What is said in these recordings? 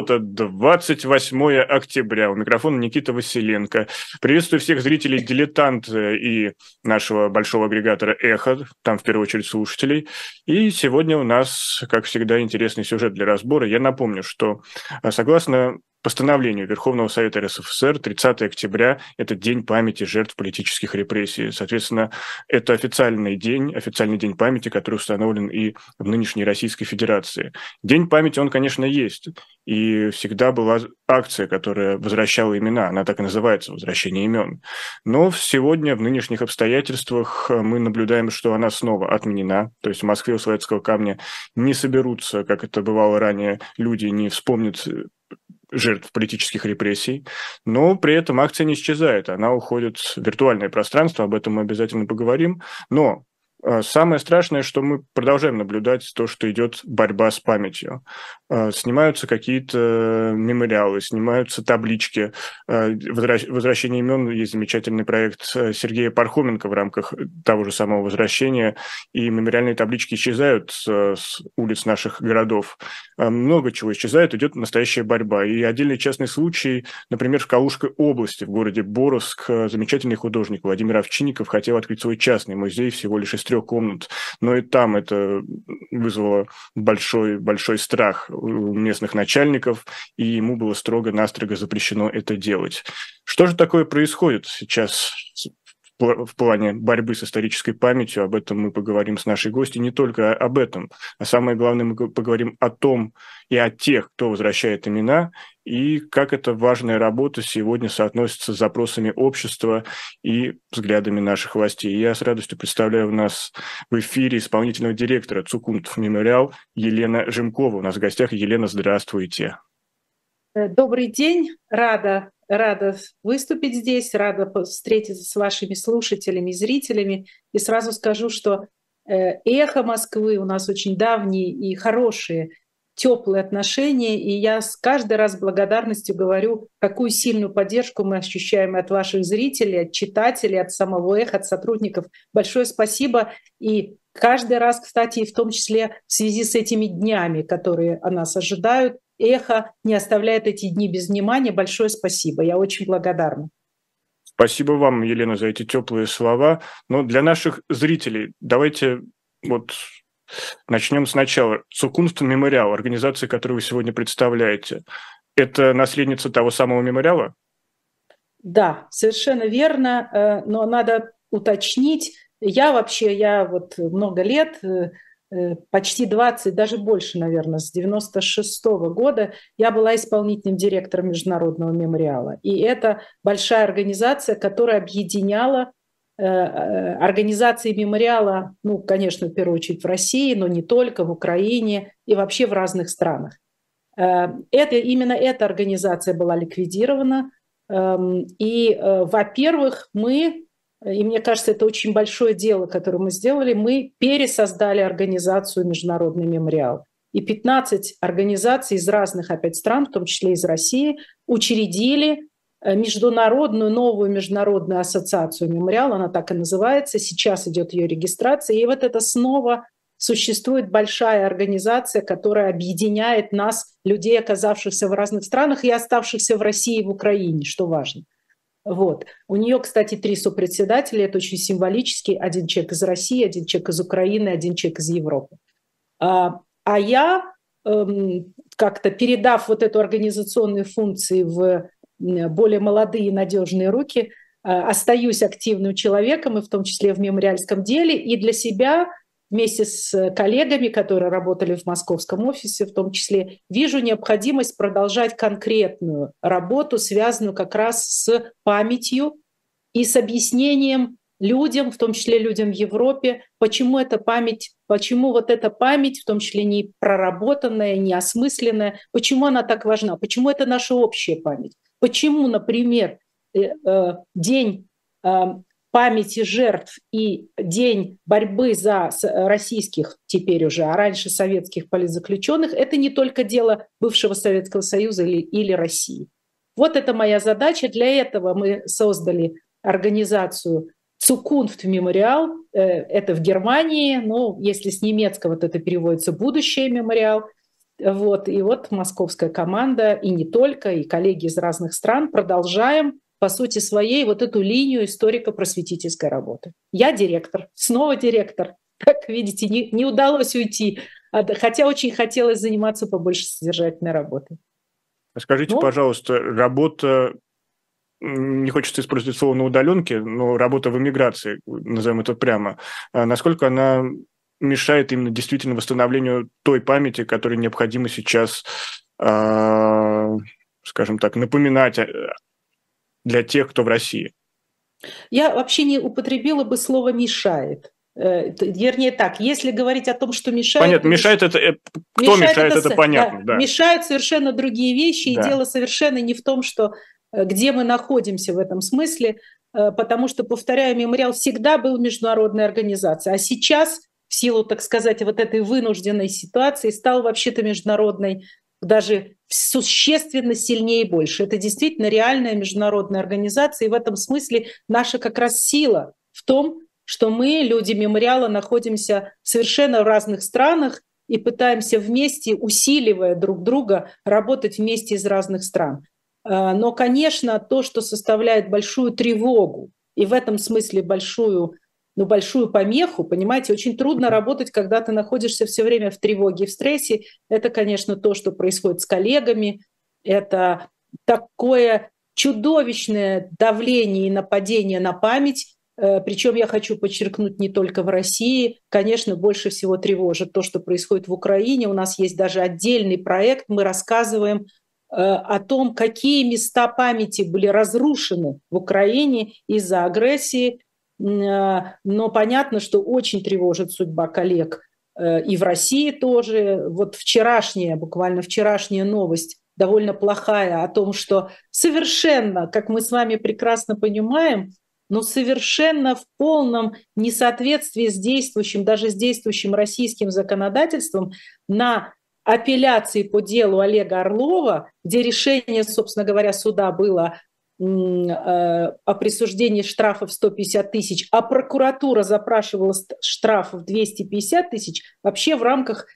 Это 28 октября. У микрофона Никита Василенко. Приветствую всех зрителей «Дилетант» и нашего большого агрегатора «Эхо», там в первую очередь слушателей. И сегодня у нас, как всегда, интересный сюжет для разбора. Я напомню, что согласно постановлению Верховного Совета РСФСР 30 октября – это День памяти жертв политических репрессий. Соответственно, это официальный день, официальный день памяти, который установлен и в нынешней Российской Федерации. День памяти, он, конечно, есть. И всегда была акция, которая возвращала имена. Она так и называется – «Возвращение имен». Но сегодня, в нынешних обстоятельствах, мы наблюдаем, что она снова отменена. То есть в Москве у Советского камня не соберутся, как это бывало ранее, люди не вспомнят жертв политических репрессий, но при этом акция не исчезает, она уходит в виртуальное пространство, об этом мы обязательно поговорим, но Самое страшное, что мы продолжаем наблюдать то, что идет борьба с памятью. А, снимаются какие-то мемориалы, снимаются таблички. А, Возвращение имен есть замечательный проект Сергея Пархоменко в рамках того же самого возвращения, и мемориальные таблички исчезают с улиц наших городов. Много чего исчезает, идет настоящая борьба. И отдельный частный случай, например, в Калужской области, в городе Боровск, замечательный художник Владимир Овчинников хотел открыть свой частный музей всего лишь из трех комнат. Но и там это вызвало большой, большой страх у местных начальников, и ему было строго-настрого запрещено это делать. Что же такое происходит сейчас в плане борьбы с исторической памятью. Об этом мы поговорим с нашей гостью. Не только об этом, а самое главное, мы поговорим о том и о тех, кто возвращает имена, и как эта важная работа сегодня соотносится с запросами общества и взглядами наших властей. Я с радостью представляю у нас в эфире исполнительного директора Цукунт Мемориал Елена Жимкова. У нас в гостях. Елена, здравствуйте. Э, добрый день, рада рада выступить здесь, рада встретиться с вашими слушателями зрителями. И сразу скажу, что э, эхо Москвы у нас очень давние и хорошие, теплые отношения. И я с каждый раз благодарностью говорю, какую сильную поддержку мы ощущаем от ваших зрителей, от читателей, от самого эхо, от сотрудников. Большое спасибо. И каждый раз, кстати, и в том числе в связи с этими днями, которые нас ожидают, эхо не оставляет эти дни без внимания. Большое спасибо. Я очень благодарна. Спасибо вам, Елена, за эти теплые слова. Но для наших зрителей давайте вот начнем сначала. Цукунст мемориал, организация, которую вы сегодня представляете, это наследница того самого мемориала? Да, совершенно верно, э, но надо уточнить. Я вообще, я вот много лет э, почти 20, даже больше, наверное, с 96 -го года я была исполнительным директором Международного мемориала. И это большая организация, которая объединяла э, э, организации мемориала, ну, конечно, в первую очередь в России, но не только, в Украине и вообще в разных странах. Это, именно эта организация была ликвидирована. Эм, и, во-первых, мы и мне кажется, это очень большое дело, которое мы сделали. Мы пересоздали организацию «Международный мемориал». И 15 организаций из разных опять стран, в том числе из России, учредили э, международную, новую международную ассоциацию «Мемориал», она так и называется, сейчас идет ее регистрация, и вот это снова существует большая организация, которая объединяет нас, людей, оказавшихся в разных странах и оставшихся в России и в Украине, что важно – вот. У нее, кстати, три сопредседателя. Это очень символически. Один человек из России, один человек из Украины, один человек из Европы. А, а я, эм, как-то передав вот эту организационную функцию в более молодые и надежные руки, э, остаюсь активным человеком, и в том числе в мемориальском деле, и для себя вместе с коллегами, которые работали в московском офисе, в том числе, вижу необходимость продолжать конкретную работу, связанную как раз с памятью и с объяснением людям, в том числе людям в Европе, почему эта память, почему вот эта память, в том числе не проработанная, не осмысленная, почему она так важна, почему это наша общая память, почему, например, э, э, день э, памяти жертв и день борьбы за российских теперь уже, а раньше советских политзаключенных, это не только дело бывшего Советского Союза или, или России. Вот это моя задача. Для этого мы создали организацию Цукунфт мемориал. Э, это в Германии, ну, если с немецкого, то это переводится «будущее мемориал». Вот, и вот московская команда, и не только, и коллеги из разных стран продолжаем по сути своей вот эту линию историко-просветительской работы. Я директор, снова директор. Как видите, не, не удалось уйти, хотя очень хотелось заниматься побольше содержательной работой. Скажите, ну, пожалуйста, работа, не хочется использовать слово на удаленке, но работа в эмиграции, назовем это прямо, а насколько она мешает именно действительно восстановлению той памяти, которая необходимо сейчас, а, скажем так, напоминать для тех, кто в России? Я вообще не употребила бы слово «мешает». Э, вернее так, если говорить о том, что мешает... Понятно, мешает это... Э, кто мешает, мешает это, это понятно, да, да. Мешают совершенно другие вещи, да. и дело совершенно не в том, что э, где мы находимся в этом смысле, потому что, повторяю, мемориал всегда был международной организацией, а сейчас в силу, так сказать, вот этой вынужденной ситуации стал вообще-то международной даже существенно сильнее и больше. Это действительно реальная международная организация, и в этом смысле наша как раз сила в том, что мы, люди мемориала, находимся совершенно в разных странах и пытаемся вместе, усиливая друг друга, работать вместе из разных стран. А, но, конечно, то, что составляет большую тревогу и в этом смысле большую ну, большую помеху, понимаете, очень трудно работать, когда ты находишься все время в тревоге, в стрессе. Это, конечно, то, что происходит с коллегами, это такое чудовищное давление и нападение на память, э, причем я хочу подчеркнуть не только в России, конечно, больше всего тревожит то, что происходит в Украине. У нас есть даже отдельный проект, мы рассказываем э, о том, какие места памяти были разрушены в Украине из-за агрессии, но понятно, что очень тревожит судьба коллег э, и в России тоже. Вот вчерашняя, буквально вчерашняя новость довольно плохая о том, что совершенно, как мы с вами прекрасно понимаем, но совершенно в полном несоответствии с действующим, даже с действующим российским законодательством на апелляции по делу Олега Орлова, где решение, собственно говоря, суда было о присуждении штрафов 150 тысяч, а прокуратура запрашивала штрафов 250 тысяч, вообще в рамках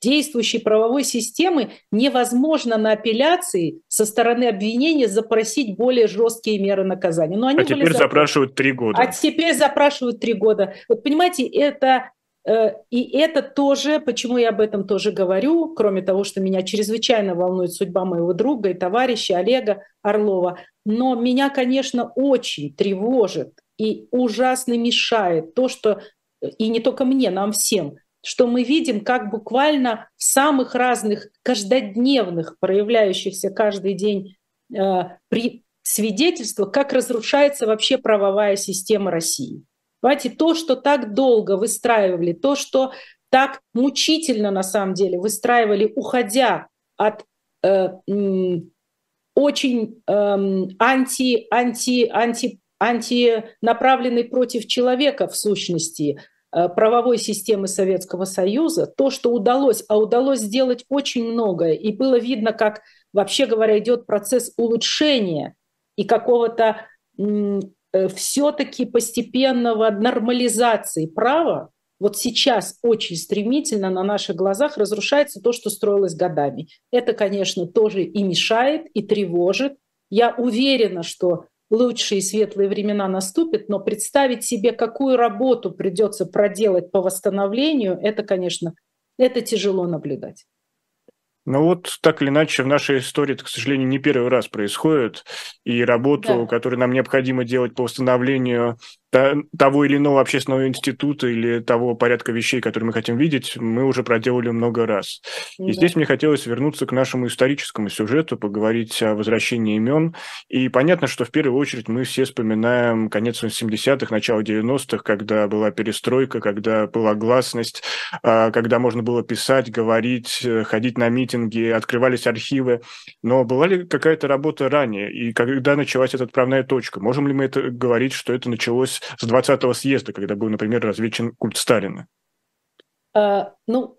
действующей правовой системы невозможно на апелляции со стороны обвинения запросить более жесткие меры наказания. Но они а теперь запрашивают три года. А теперь запрашивают три года. Вот понимаете, это Э, и это тоже, почему я об этом тоже говорю, кроме того, что меня чрезвычайно волнует судьба моего друга и товарища Олега Орлова, но меня, конечно, очень тревожит и ужасно мешает то, что, и не только мне, нам всем, что мы видим, как буквально в самых разных каждодневных, проявляющихся каждый день э, при свидетельствах, как разрушается вообще правовая система России. Понимаете, то, что так долго выстраивали, то, что так мучительно на самом деле выстраивали, уходя от э, очень э, анти, анти, анти, анти направленной против человека в сущности э, правовой системы Советского Союза, то, что удалось, а удалось сделать очень многое, и было видно, как, вообще говоря, идет процесс улучшения и какого-то все-таки постепенного нормализации права, вот сейчас очень стремительно на наших глазах разрушается то, что строилось годами. Это, конечно, тоже и мешает, и тревожит. Я уверена, что лучшие светлые времена наступят, но представить себе, какую работу придется проделать по восстановлению, это, конечно, это тяжело наблюдать. Ну вот так или иначе в нашей истории это, к сожалению, не первый раз происходит, и работу, да. которую нам необходимо делать по восстановлению того или иного общественного института или того порядка вещей, которые мы хотим видеть, мы уже проделали много раз. Да. И здесь мне хотелось вернуться к нашему историческому сюжету, поговорить о возвращении имен. И понятно, что в первую очередь мы все вспоминаем конец 80-х, начало 90-х, когда была перестройка, когда была гласность, а, когда можно было писать, говорить, ходить на митинги, открывались архивы. Но была ли какая-то работа ранее? И когда началась эта отправная точка? Можем ли мы это говорить, что это началось с 20-го съезда, когда был, например, развечен культ Сталина? А, ну,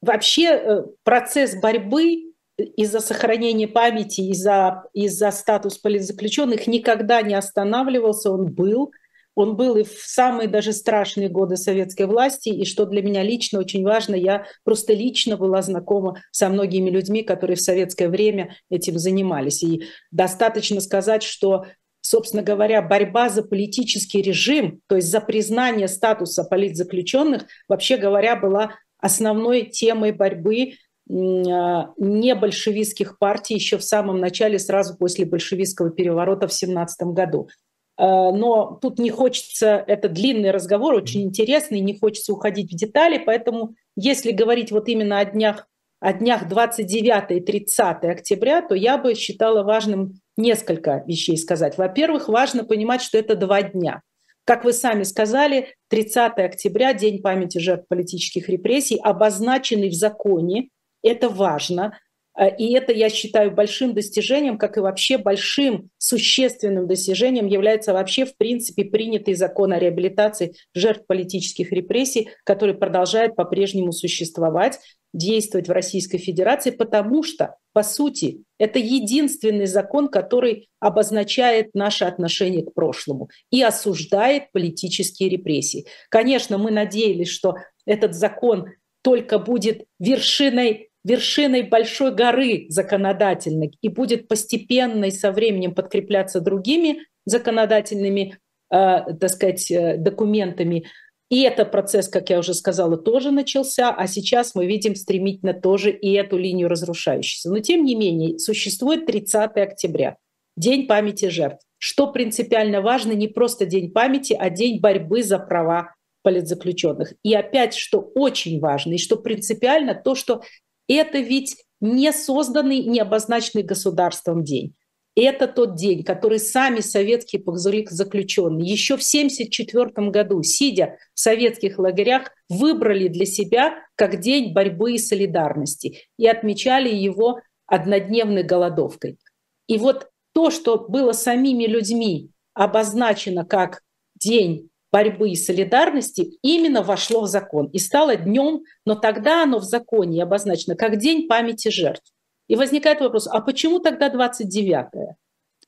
вообще э, процесс борьбы из-за сохранения памяти, из-за из статус политзаключенных никогда не останавливался, он был. он был и в самые даже страшные годы советской власти, и что для меня лично очень важно, я просто лично была знакома со многими людьми, которые в советское время этим занимались. И достаточно сказать, что собственно говоря, борьба за политический режим, то есть за признание статуса политзаключенных, вообще говоря, была основной темой борьбы а, не большевистских партий еще в самом начале, сразу после большевистского переворота в 17 году. А, но тут не хочется, это длинный разговор, очень интересный, не хочется уходить в детали, поэтому если говорить вот именно о днях, о днях 29 и 30 октября, то я бы считала важным несколько вещей сказать. Во-первых, важно понимать, что это два дня. Как вы сами сказали, 30 октября, День памяти жертв политических репрессий, обозначенный в законе это важно. Э, и это, я считаю, большим достижением, как и вообще большим существенным достижением является вообще, в принципе, принятый закон о реабилитации жертв политических репрессий, который продолжает по-прежнему существовать, действовать в Российской Федерации, потому что, по сути, это единственный закон, который обозначает наше отношение к прошлому и осуждает политические репрессии. Конечно, мы надеялись, что этот закон только будет вершиной вершиной большой горы законодательной и будет постепенно и со временем подкрепляться другими законодательными, э, так сказать, э, документами. И этот процесс, как я уже сказала, тоже начался, а сейчас мы видим стремительно тоже и эту линию разрушающуюся. Но тем не менее, существует 30 октября, День памяти жертв. Что принципиально важно, не просто День памяти, а День борьбы за права политзаключенных. И опять, что очень важно и что принципиально, то, что это ведь не созданный, не обозначенный государством день. Это тот день, который сами советские заключенные еще в 1974 году, сидя в советских лагерях, выбрали для себя как день борьбы и солидарности и отмечали его однодневной голодовкой. И вот то, что было самими людьми обозначено как день борьбы и солидарности именно вошло в закон и стало днем, но тогда оно в законе обозначено как День памяти жертв. И возникает вопрос, а почему тогда 29-е?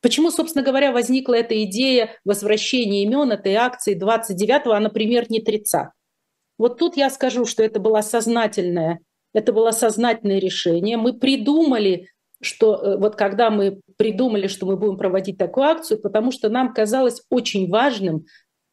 Почему, собственно говоря, возникла эта идея возвращения имен этой акции 29-го, а, например, не 30 Вот тут я скажу, что это было сознательное, это было сознательное решение. Мы придумали, что э, вот когда мы придумали, что мы будем проводить такую акцию, потому что нам казалось очень важным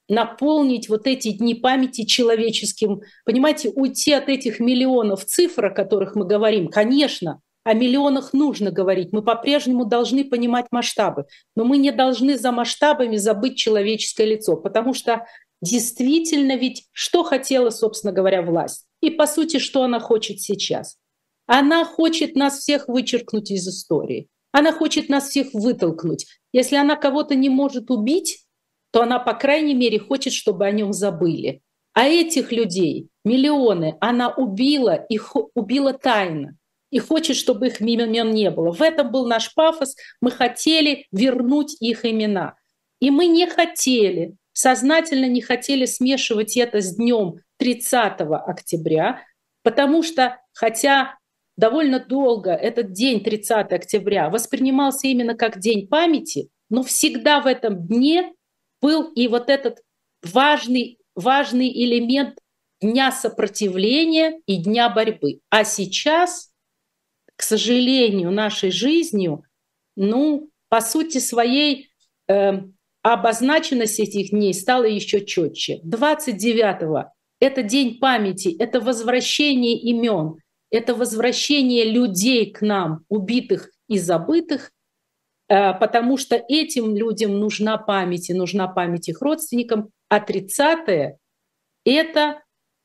наполнить вот эти дни памяти человеческим, понимаете, уйти от этих миллионов цифр, о которых мы говорим, конечно, о миллионах нужно говорить, мы по-прежнему должны понимать масштабы, но мы не должны за масштабами забыть человеческое лицо, потому что действительно ведь что хотела, собственно говоря, власть? И по сути, что она хочет сейчас? Она хочет нас всех вычеркнуть из истории. Она хочет нас всех вытолкнуть. Если она кого-то не может убить, то она, по крайней мере, хочет, чтобы о нем забыли. А этих людей, миллионы, она убила, их убила тайно и хочет, чтобы их имен не было. В этом был наш пафос. Мы хотели вернуть их имена. И мы не хотели, сознательно не хотели смешивать это с днем 30 октября, потому что, хотя довольно долго этот день 30 октября воспринимался именно как день памяти, но всегда в этом дне был и вот этот важный, важный элемент дня сопротивления и дня борьбы. А сейчас, к сожалению, нашей жизнью, ну, по сути своей, э, обозначенность этих дней стала еще четче. 29-го – это день памяти, это возвращение имен, это возвращение людей к нам, убитых и забытых, потому что этим людям нужна память, и нужна память их родственникам. А 30 это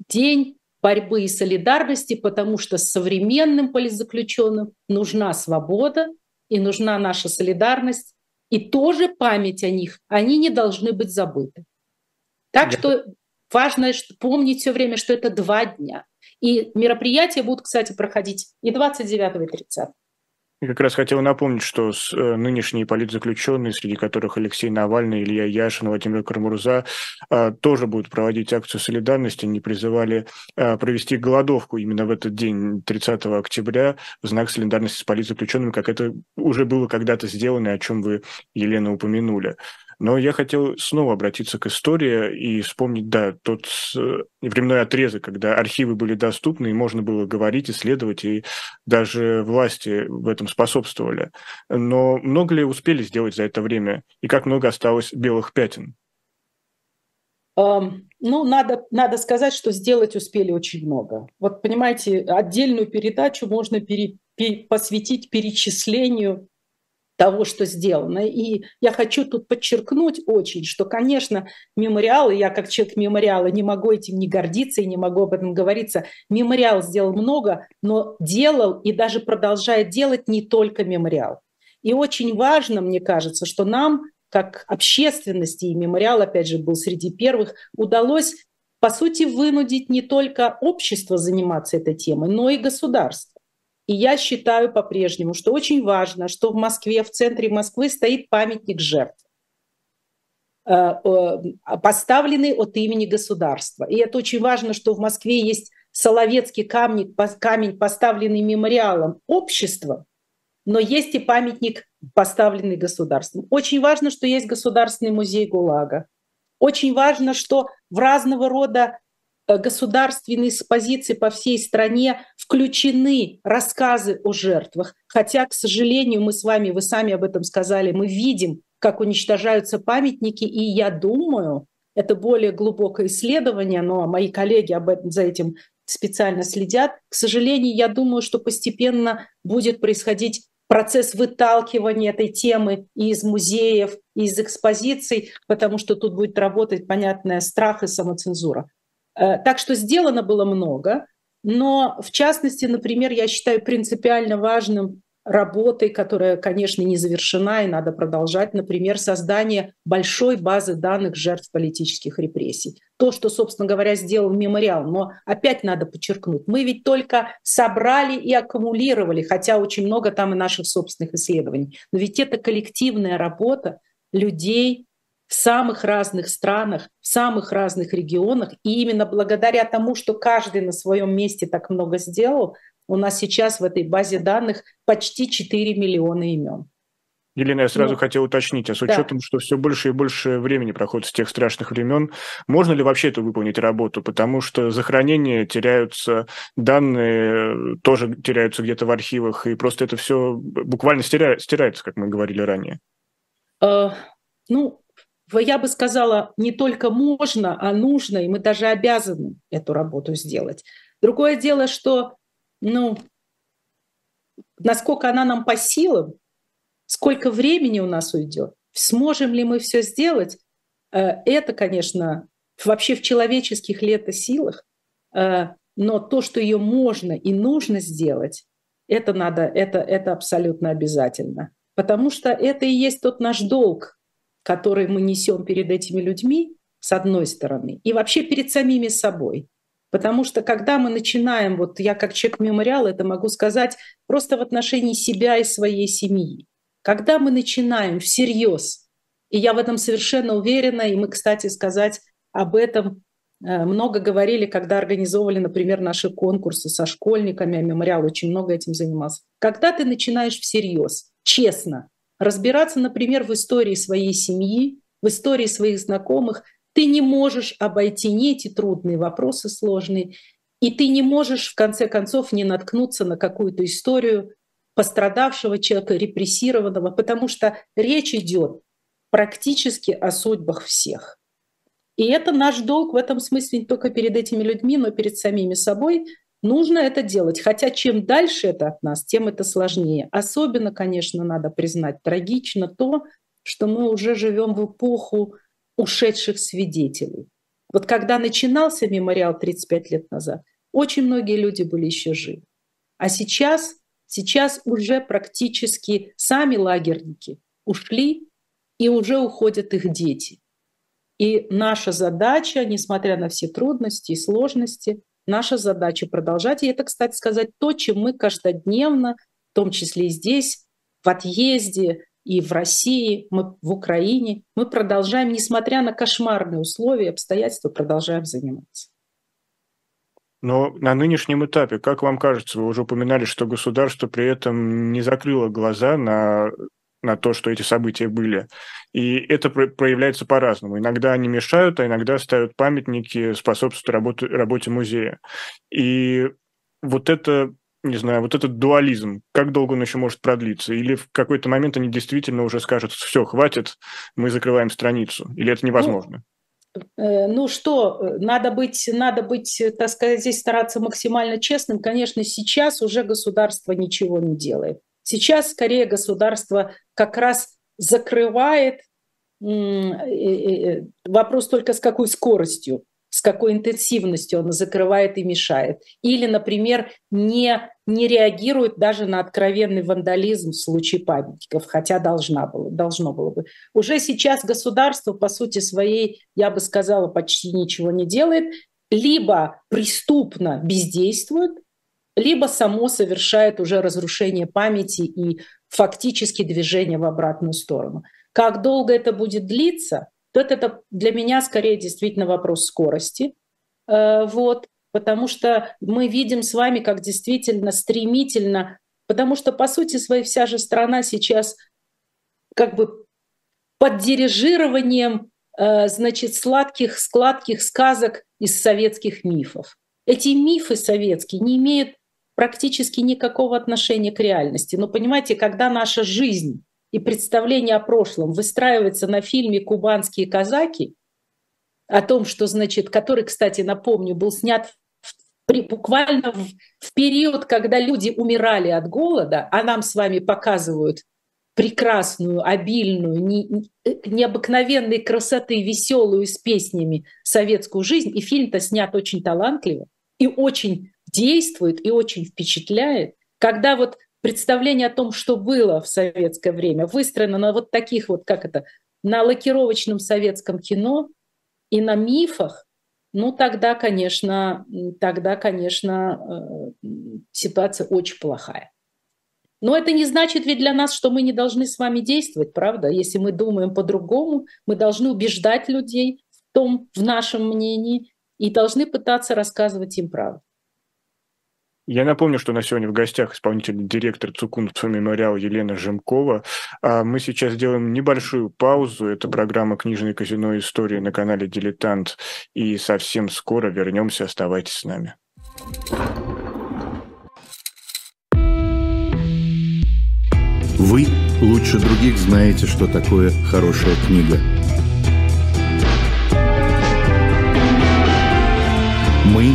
день борьбы и солидарности, потому что современным политзаключенным нужна свобода и нужна наша солидарность, и тоже память о них, они не должны быть забыты. Так что важно помнить все время, что это два дня. И мероприятия будут, кстати, проходить и 29 и 30. Я как раз хотел напомнить, что с, э, нынешние политзаключенные, среди которых Алексей Навальный, Илья Яшин, Владимир Кармурза, э, тоже будут проводить акцию солидарности. Они призывали э, провести голодовку именно в этот день, 30 октября, в знак солидарности с политзаключенными, как это уже было когда-то сделано, о чем вы, Елена, упомянули. Но я хотел снова обратиться к истории и вспомнить, да, тот э, временной отрезок, когда архивы были доступны, и можно было говорить, исследовать, и даже власти в этом способствовали. Но много ли успели сделать за это время? И как много осталось белых пятен? Ну, надо, надо сказать, что сделать успели очень много. Вот, понимаете, отдельную передачу можно пере, пере, посвятить перечислению того, что сделано. И я хочу тут подчеркнуть очень, что, конечно, мемориалы, я как человек мемориала не могу этим не гордиться и не могу об этом говориться, мемориал сделал много, но делал и даже продолжает делать не только мемориал. И очень важно, мне кажется, что нам, как общественности, и мемориал, опять же, был среди первых, удалось, по сути, вынудить не только общество заниматься этой темой, но и государство. И я считаю по-прежнему, что очень важно, что в Москве, в центре Москвы стоит памятник жертв э, э, поставленный от имени государства. И это очень важно, что в Москве есть Соловецкий камень, камень поставленный мемориалом общества, но есть и памятник, поставленный государством. Очень важно, что есть Государственный музей ГУЛАГа. Очень важно, что в разного рода Э, государственные позиции по всей стране включены рассказы о жертвах. Хотя, к сожалению, мы с вами, вы сами об этом сказали, мы видим, как уничтожаются памятники, и я думаю, это более глубокое исследование, но мои коллеги об этом, за этим специально следят. К сожалению, я думаю, что постепенно будет происходить процесс выталкивания этой темы из музеев, из экспозиций, потому что тут будет работать, понятная страх и самоцензура. Э, так что сделано было много, но в частности, например, я считаю принципиально важным работой, которая, конечно, не завершена и надо продолжать, например, создание большой базы данных жертв политических репрессий. То, что, собственно говоря, сделал мемориал. Но опять надо подчеркнуть, мы ведь только собрали и аккумулировали, хотя очень много там и наших собственных исследований. Но ведь это коллективная работа людей, в самых разных странах, в самых разных регионах. И именно благодаря тому, что каждый на своем месте так много сделал, у нас сейчас в этой базе данных почти 4 миллиона имен. Елена, я сразу ну, хотел уточнить, а с учетом, да. что все больше и больше времени проходит с тех страшных времен, можно ли вообще это выполнить работу? Потому что за хранение теряются данные, тоже теряются где-то в архивах, и просто это все буквально стирается, как мы говорили ранее. Uh, ну, я бы сказала, не только можно, а нужно, и мы даже обязаны эту работу сделать. Другое дело, что, ну, насколько она нам по силам, сколько времени у нас уйдет, сможем ли мы все сделать, э, это, конечно, вообще в человеческих лето силах, э, но то, что ее можно и нужно сделать, это надо, это, это абсолютно обязательно. Потому что это и есть тот наш долг, который мы несем перед этими людьми, с одной стороны, и вообще перед самими собой. Потому что когда мы начинаем, вот я как человек мемориала это могу сказать просто в отношении себя и своей семьи. Когда мы начинаем всерьез, и я в этом совершенно уверена, и мы, кстати, сказать об этом э, много говорили, когда организовывали, например, наши конкурсы со школьниками, а мемориал очень много этим занимался. Когда ты начинаешь всерьез, честно, разбираться, например, в истории своей семьи, в истории своих знакомых, ты не можешь обойти ни эти трудные вопросы сложные, и ты не можешь, в конце концов, не наткнуться на какую-то историю пострадавшего человека, репрессированного, потому что речь идет практически о судьбах всех. И это наш долг в этом смысле не только перед этими людьми, но и перед самими собой, Нужно это делать, хотя чем дальше это от нас, тем это сложнее. Особенно, конечно, надо признать трагично то, что мы уже живем в эпоху ушедших свидетелей. Вот когда начинался мемориал 35 лет назад, очень многие люди были еще живы. А сейчас, сейчас уже практически сами лагерники ушли, и уже уходят их дети. И наша задача, несмотря на все трудности и сложности, Наша задача продолжать. И это, кстати сказать, то, чем мы каждодневно, в том числе и здесь, в отъезде, и в России, мы в Украине, мы продолжаем, несмотря на кошмарные условия, обстоятельства, продолжаем заниматься. Но на нынешнем этапе, как вам кажется, вы уже упоминали, что государство при этом не закрыло глаза на на то, что эти события были. И это проявляется по-разному. Иногда они мешают, а иногда ставят памятники, способствуют работе, работе музея. И вот это не знаю, вот этот дуализм, как долго он еще может продлиться? Или в какой-то момент они действительно уже скажут, все, хватит, мы закрываем страницу? Или это невозможно? Ну, ну что, надо быть, надо быть, так сказать, здесь стараться максимально честным. Конечно, сейчас уже государство ничего не делает. Сейчас скорее государство как раз закрывает вопрос только с какой скоростью с какой интенсивностью он закрывает и мешает. Или, например, не, не реагирует даже на откровенный вандализм в случае памятников, хотя должна было, должно было бы. Уже сейчас государство, по сути своей, я бы сказала, почти ничего не делает, либо преступно бездействует, либо само совершает уже разрушение памяти и фактически движение в обратную сторону. Как долго это будет длиться, то это для меня скорее действительно вопрос скорости. Э, вот, потому что мы видим с вами, как действительно стремительно, потому что, по сути своей, вся же страна сейчас как бы под дирижированием э, значит, сладких, складких сказок из советских мифов. Эти мифы советские не имеют практически никакого отношения к реальности. Но понимаете, когда наша жизнь и представление о прошлом выстраивается на фильме «Кубанские казаки», о том, что, значит, который, кстати, напомню, был снят при, буквально в, в период, когда люди умирали от голода, а нам с вами показывают прекрасную, обильную, не, необыкновенной красоты, веселую с песнями советскую жизнь. И фильм-то снят очень талантливо и очень действует, и очень впечатляет. Когда вот представление о том, что было в советское время, выстроено на вот таких вот, как это, на лакировочном советском кино и на мифах, ну тогда, конечно, тогда, конечно, э, ситуация очень плохая. Но это не значит ведь для нас, что мы не должны с вами действовать, правда? Если мы думаем по-другому, мы должны убеждать людей в том, в нашем мнении, и должны пытаться рассказывать им правду. Я напомню, что на сегодня в гостях исполнительный директор Цукунского мемориала Елена Жемкова. А мы сейчас сделаем небольшую паузу. Это программа «Книжное казино. История» на канале «Дилетант». И совсем скоро вернемся. Оставайтесь с нами. Вы лучше других знаете, что такое хорошая книга – Мы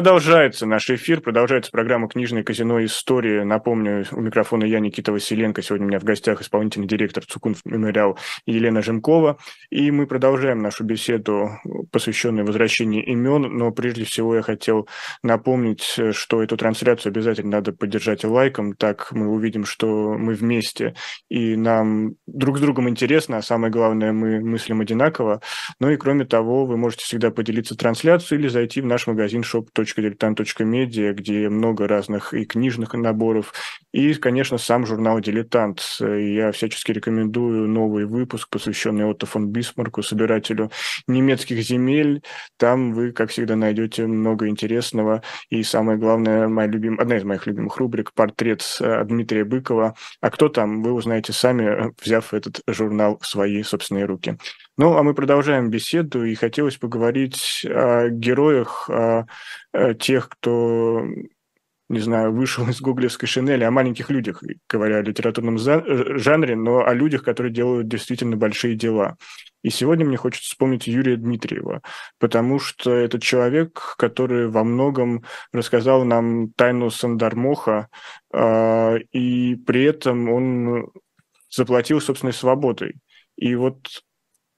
Продолжается наш эфир, продолжается программа «Книжное казино. История». Напомню, у микрофона я, Никита Василенко. Сегодня у меня в гостях исполнительный директор Цукун мемориал Елена Жемкова. И мы продолжаем нашу беседу, посвященную возвращению имен. Но прежде всего я хотел напомнить, что эту трансляцию обязательно надо поддержать лайком. Так мы увидим, что мы вместе, и нам друг с другом интересно, а самое главное, мы мыслим одинаково. Ну и кроме того, вы можете всегда поделиться трансляцией или зайти в наш магазин shop diletant.media, где много разных и книжных наборов, и, конечно, сам журнал «Дилетант». Я всячески рекомендую новый выпуск, посвященный Отто фон Бисмарку, собирателю немецких земель. Там вы, как всегда, найдете много интересного. И самое главное, моя любим... одна из моих любимых рубрик – портрет э, Дмитрия Быкова. А кто там, вы узнаете сами, взяв этот журнал в свои собственные руки. Ну, а мы продолжаем беседу, и хотелось поговорить о героях, тех, кто не знаю, вышел из гуглевской шинели, о маленьких людях, говоря о литературном э, жанре, но о людях, которые делают действительно большие дела. И сегодня мне хочется вспомнить Юрия Дмитриева, потому что это человек, который во многом рассказал нам тайну Сандармоха, а, и при этом он заплатил собственной свободой. И вот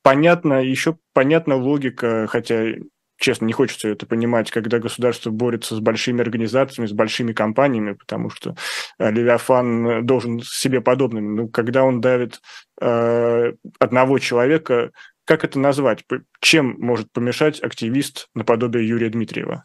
понятно, еще понятна логика, хотя честно, не хочется это понимать, когда государство борется с большими организациями, с большими компаниями, потому что э, Левиафан должен себе подобным. Ну, когда он давит э, одного человека, как это назвать? Чем может помешать активист наподобие Юрия Дмитриева?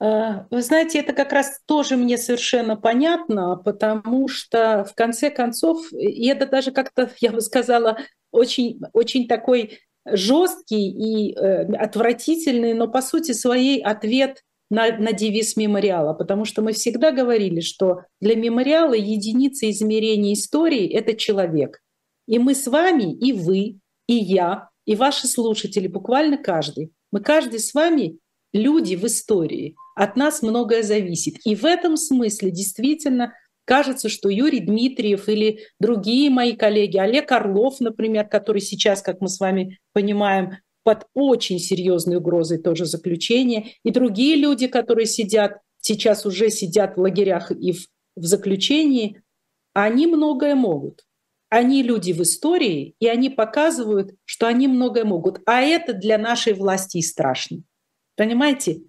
Э, вы знаете, это как раз тоже мне совершенно понятно, потому что в конце концов, и это даже как-то, я бы сказала, очень, очень такой жесткий и э, отвратительный, но по сути своей ответ на, на девиз мемориала, потому что мы всегда говорили, что для мемориала единица измерения истории – это человек. И мы с вами, и вы, и я, и ваши слушатели, буквально каждый, мы каждый с вами люди в истории. От нас многое зависит. И в этом смысле действительно Кажется, что Юрий Дмитриев или другие мои коллеги, Олег Орлов, например, который сейчас, как мы с вами понимаем, под очень серьезной угрозой тоже заключения, и другие люди, которые сидят, сейчас уже сидят в лагерях и в, в заключении, они многое могут. Они люди в истории, и они показывают, что они многое могут. А это для нашей власти страшно. Понимаете?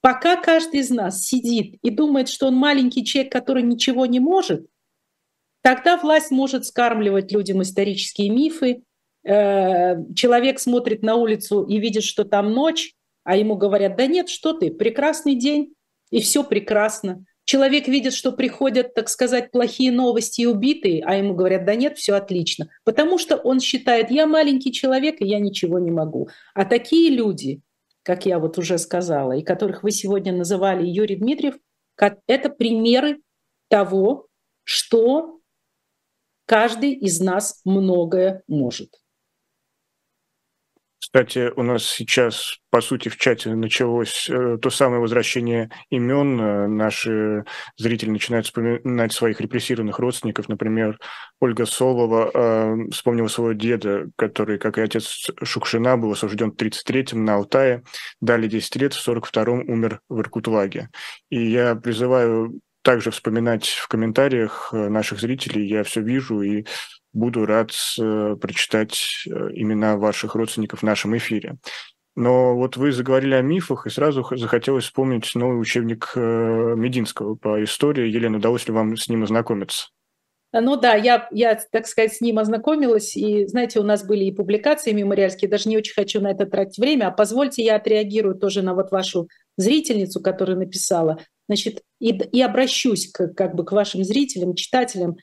Пока каждый из нас сидит и думает, что он маленький человек, который ничего не может, тогда власть может скармливать людям исторические мифы. Э, человек смотрит на улицу и видит, что там ночь, а ему говорят, да нет, что ты, прекрасный день, и все прекрасно. Человек видит, что приходят, так сказать, плохие новости и убитые, а ему говорят, да нет, все отлично. Потому что он считает, я маленький человек, и я ничего не могу. А такие люди, как я вот уже сказала, и которых вы сегодня называли Юрий Дмитриев, это примеры того, что каждый из нас многое может. Кстати, у нас сейчас, по сути, в чате началось э, то самое возвращение имен. Э, наши зрители начинают вспоминать своих репрессированных родственников. Например, Ольга Солова э, вспомнила своего деда, который, как и отец Шукшина, был осужден в 33-м на Алтае, дали 10 лет, в 42-м умер в Иркутлаге. И я призываю также вспоминать в комментариях э, наших зрителей. Я все вижу и буду рад э, прочитать э, имена ваших родственников в нашем эфире. Но вот вы заговорили о мифах, и сразу захотелось вспомнить новый учебник э, Мединского по истории. Елена, удалось ли вам с ним ознакомиться? Ну да, я, я, так сказать, с ним ознакомилась, и, знаете, у нас были и публикации мемориальские, даже не очень хочу на это тратить время, а позвольте я отреагирую тоже на вот вашу зрительницу, которая написала, значит, и, и обращусь к, как бы к вашим зрителям, читателям,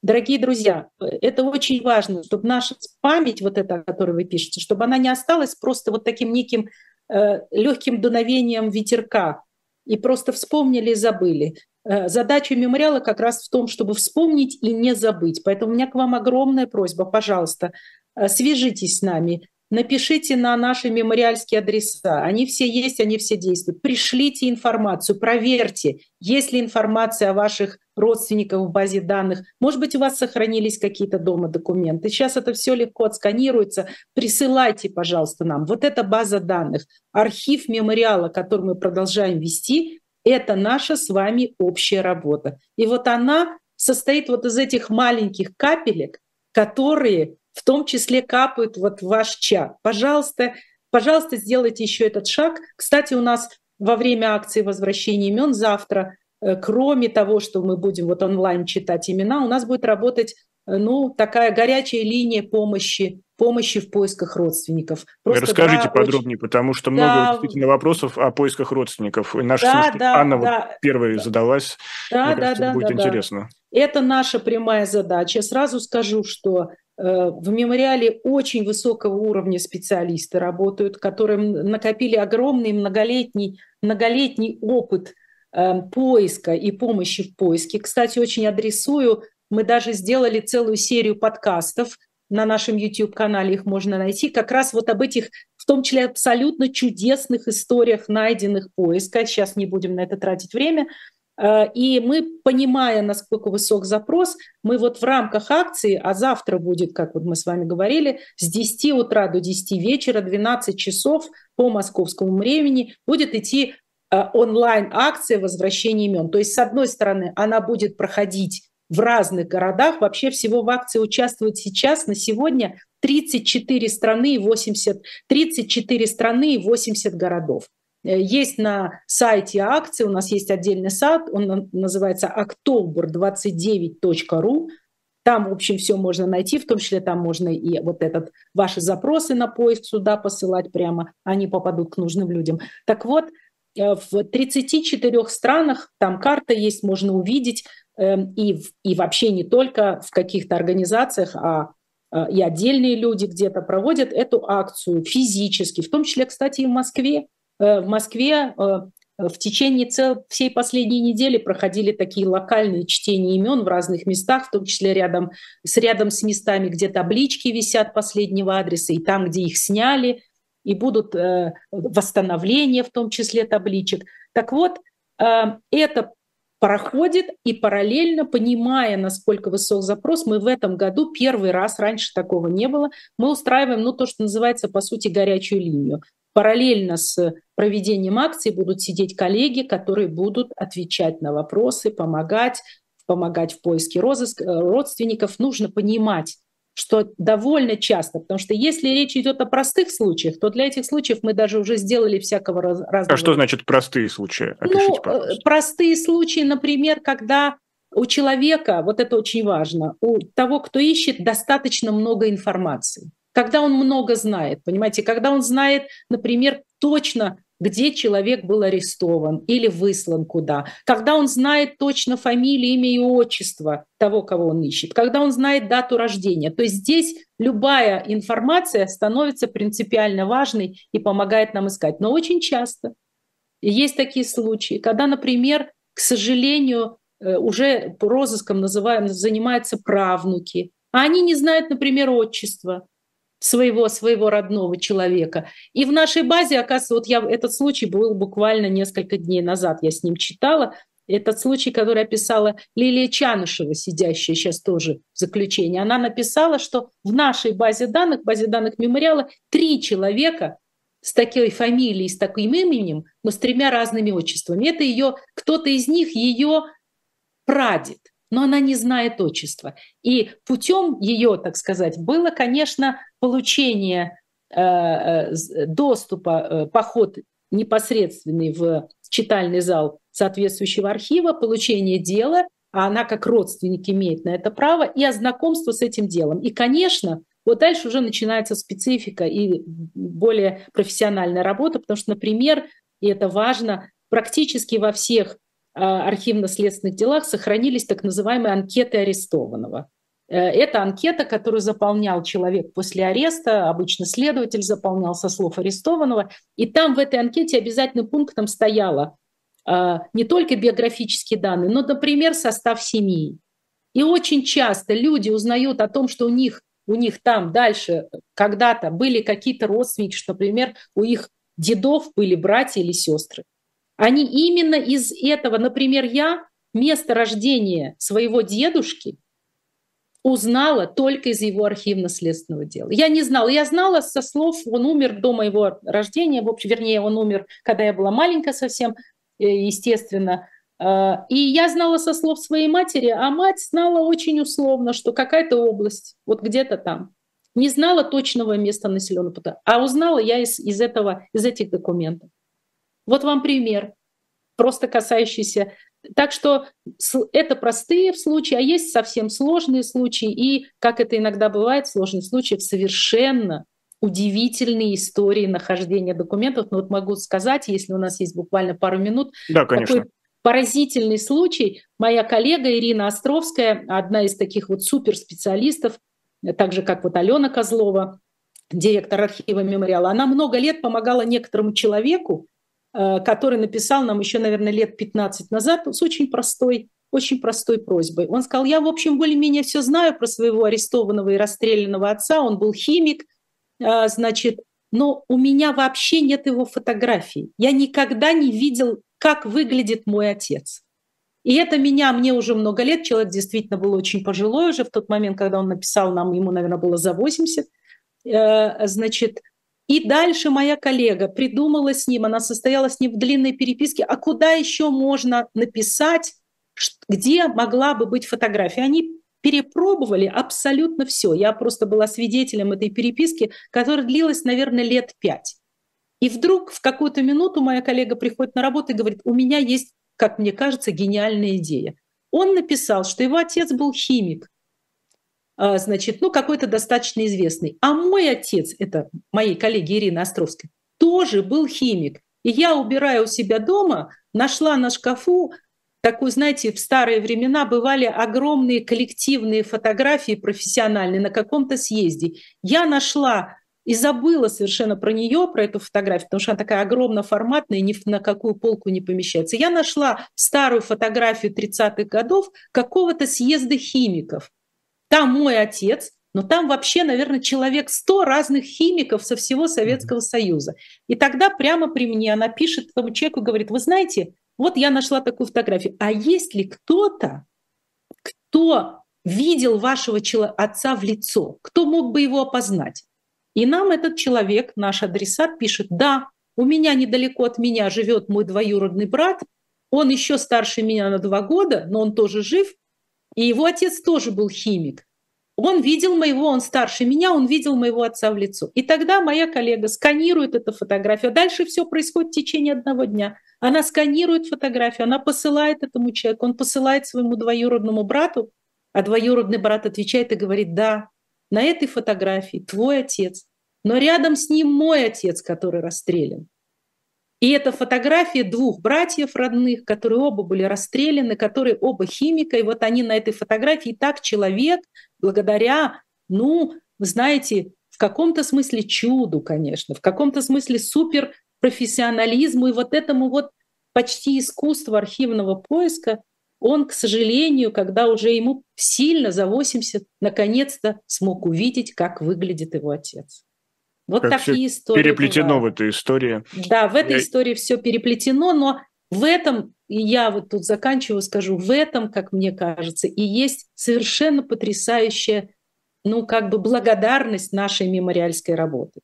Дорогие друзья, это очень важно, чтобы наша память, вот эта, о которой вы пишете, чтобы она не осталась просто вот таким неким э, легким дуновением ветерка и просто вспомнили и забыли. Э, задача мемориала как раз в том, чтобы вспомнить и не забыть. Поэтому у меня к вам огромная просьба, пожалуйста, э, свяжитесь с нами, напишите на наши мемориальские адреса. Они все есть, они все действуют. Пришлите информацию, проверьте, есть ли информация о ваших родственниках в базе данных. Может быть, у вас сохранились какие-то дома документы. Сейчас это все легко отсканируется. Присылайте, пожалуйста, нам. Вот эта база данных, архив мемориала, который мы продолжаем вести, это наша с вами общая работа. И вот она состоит вот из этих маленьких капелек, которые в том числе капают вот в ваш чат. Пожалуйста, пожалуйста, сделайте еще этот шаг. Кстати, у нас во время акции возвращения имен завтра, кроме того, что мы будем вот онлайн читать имена, у нас будет работать э, ну, такая горячая линия помощи, помощи в поисках родственников. Просто, Расскажите да, подробнее, очень... потому что много да. действительно вопросов о поисках родственников. И наша да, да, Анна да, вот первая да. задалась. Да, Мне да, кажется, да, будет да, интересно. Да. Это наша прямая задача. Сразу скажу, что Э, в мемориале очень высокого уровня специалисты работают, которые накопили огромный многолетний, многолетний опыт э, поиска и помощи в поиске. Кстати, очень адресую, мы даже сделали целую серию подкастов на нашем YouTube-канале их можно найти, как раз вот об этих, в том числе абсолютно чудесных историях, найденных поиска. Сейчас не будем на это тратить время. Э, и мы, понимая, насколько высок запрос, мы вот в рамках акции, а завтра будет, как вот мы с вами говорили, с 10 утра до 10 вечера, 12 часов по московскому времени будет идти онлайн-акция возвращения имен. То есть, с одной стороны, она будет проходить в разных городах. Вообще всего в акции участвуют сейчас на сегодня 34 страны и 80, 34 страны и 80 городов. Э, есть на сайте акции, у нас есть отдельный сайт, он называется october29.ru. Там, в общем, все можно найти, в том числе там можно и вот этот ваши запросы на поиск сюда посылать прямо, они попадут к нужным людям. Так вот, э, в 34 странах там карта есть, можно увидеть, эм, и, и вообще не только в каких-то организациях, а э, и отдельные люди где-то проводят эту акцию физически, в том числе, кстати, и в Москве. Э, в Москве э, в течение цел, всей последней недели проходили такие локальные чтения имен в разных местах, в том числе рядом с, рядом с местами, где таблички висят последнего адреса, и там, где их сняли, и будут э, восстановления, в том числе табличек. Так вот, э, это проходит, и параллельно, понимая, насколько высок запрос, мы в этом году первый раз, раньше такого не было, мы устраиваем, ну, то, что называется, по сути, горячую линию. Параллельно с проведением акции будут сидеть коллеги, которые будут отвечать на вопросы, помогать, помогать в поиске розыск, э, родственников. Нужно понимать, что довольно часто, потому что если речь идет о простых случаях, то для этих случаев мы даже уже сделали всякого разного. А что значит простые случаи? Опишите, ну, пожалуйста. простые случаи, например, когда у человека, вот это очень важно, у того, кто ищет, достаточно много информации когда он много знает, понимаете, когда он знает, например, точно, где человек был арестован или выслан куда, когда он знает точно фамилию, имя и отчество того, кого он ищет, когда он знает дату рождения. То есть здесь любая информация становится принципиально важной и помогает нам искать. Но очень часто есть такие случаи, когда, например, к сожалению, э, уже розыском называем, занимаются правнуки, а они не знают, например, отчества, своего, своего родного человека. И в нашей базе, оказывается, вот я, этот случай был буквально несколько дней назад, я с ним читала, этот случай, который описала Лилия Чанышева, сидящая сейчас тоже в заключении, она написала, что в нашей базе данных, базе данных мемориала, три человека с такой фамилией, с таким именем, но с тремя разными отчествами. Это ее, кто-то из них ее прадед но она не знает отчества. И путем ее, так сказать, было, конечно, получение э, э, доступа, э, поход непосредственный в читальный зал соответствующего архива, получение дела, а она как родственник имеет на это право, и ознакомство с этим делом. И, конечно, вот дальше уже начинается специфика и более профессиональная работа, потому что, например, и это важно, практически во всех архивно-следственных делах сохранились так называемые анкеты арестованного. Э, это анкета, которую заполнял человек после ареста, обычно следователь заполнял со слов арестованного, и там в этой анкете обязательным пунктом стояло а, не только биографические данные, но, например, состав семьи. И очень часто люди узнают о том, что у них, у них там дальше когда-то были какие-то родственники, что, например, у их дедов были братья или сестры. Они именно из этого, например, я место рождения своего дедушки узнала только из его архивно-следственного дела. Я не знала. Я знала со слов, он умер до моего рождения, в общем, вернее, он умер, когда я была маленькая совсем, э, естественно. А, и я знала со слов своей матери, а мать знала очень условно, что какая-то область, вот где-то там. Не знала точного места населенного пункта, а узнала я из, из, этого, из этих документов. Вот вам пример, просто касающийся. Так что это простые случаи, а есть совсем сложные случаи. И, как это иногда бывает в сложных случаях, совершенно удивительные истории нахождения документов. Но вот могу сказать, если у нас есть буквально пару минут, да, конечно. такой поразительный случай. Моя коллега Ирина Островская, одна из таких вот суперспециалистов, так же как вот Алена Козлова, директор архива мемориала, она много лет помогала некоторому человеку, который написал нам еще, наверное, лет 15 назад с очень простой очень простой просьбой. Он сказал, я, в общем, более-менее все знаю про своего арестованного и расстрелянного отца, он был химик, а, значит, но у меня вообще нет его фотографий. Я никогда не видел, как выглядит мой отец. И это меня, мне уже много лет, человек действительно был очень пожилой уже в тот момент, когда он написал нам, ему, наверное, было за 80, э, значит, и дальше моя коллега придумала с ним, она состояла с ним в длинной переписке, а куда еще можно написать, где могла бы быть фотография. Они перепробовали абсолютно все. Я просто была свидетелем этой переписки, которая длилась, наверное, лет пять. И вдруг в какую-то минуту моя коллега приходит на работу и говорит, у меня есть, как мне кажется, гениальная идея. Он написал, что его отец был химик, значит, ну, какой-то достаточно известный. А мой отец, это моей коллеги Ирина Островская, тоже был химик. И я, убирая у себя дома, нашла на шкафу такую, знаете, в старые времена бывали огромные коллективные фотографии профессиональные на каком-то съезде. Я нашла и забыла совершенно про нее, про эту фотографию, потому что она такая огромноформатная, ни на какую полку не помещается. Я нашла старую фотографию 30-х годов какого-то съезда химиков. Там мой отец, но там вообще, наверное, человек 100 разных химиков со всего Советского Союза. И тогда прямо при мне она пишет этому человеку, говорит, вы знаете, вот я нашла такую фотографию. А есть ли кто-то, кто видел вашего отца в лицо? Кто мог бы его опознать? И нам этот человек, наш адресат, пишет, да, у меня недалеко от меня живет мой двоюродный брат, он еще старше меня на два года, но он тоже жив, и его отец тоже был химик. Он видел моего, он старше меня, он видел моего отца в лицо. И тогда моя коллега сканирует эту фотографию. Дальше все происходит в течение одного дня. Она сканирует фотографию, она посылает этому человеку, он посылает своему двоюродному брату, а двоюродный брат отвечает и говорит, да, на этой фотографии твой отец, но рядом с ним мой отец, который расстрелян. И это фотография двух братьев родных, которые оба были расстреляны, которые оба химика. И вот они на этой фотографии. И так человек, благодаря, ну, знаете, в каком-то смысле чуду, конечно, в каком-то смысле супер профессионализму и вот этому вот почти искусству архивного поиска, он, к сожалению, когда уже ему сильно за 80, наконец-то смог увидеть, как выглядит его отец. Вот как такие истории. Переплетено бывают. в этой истории. Да, в этой я... истории все переплетено, но в этом, и я вот тут заканчиваю, скажу, в этом, как мне кажется, и есть совершенно потрясающая, ну, как бы благодарность нашей мемориальской работы.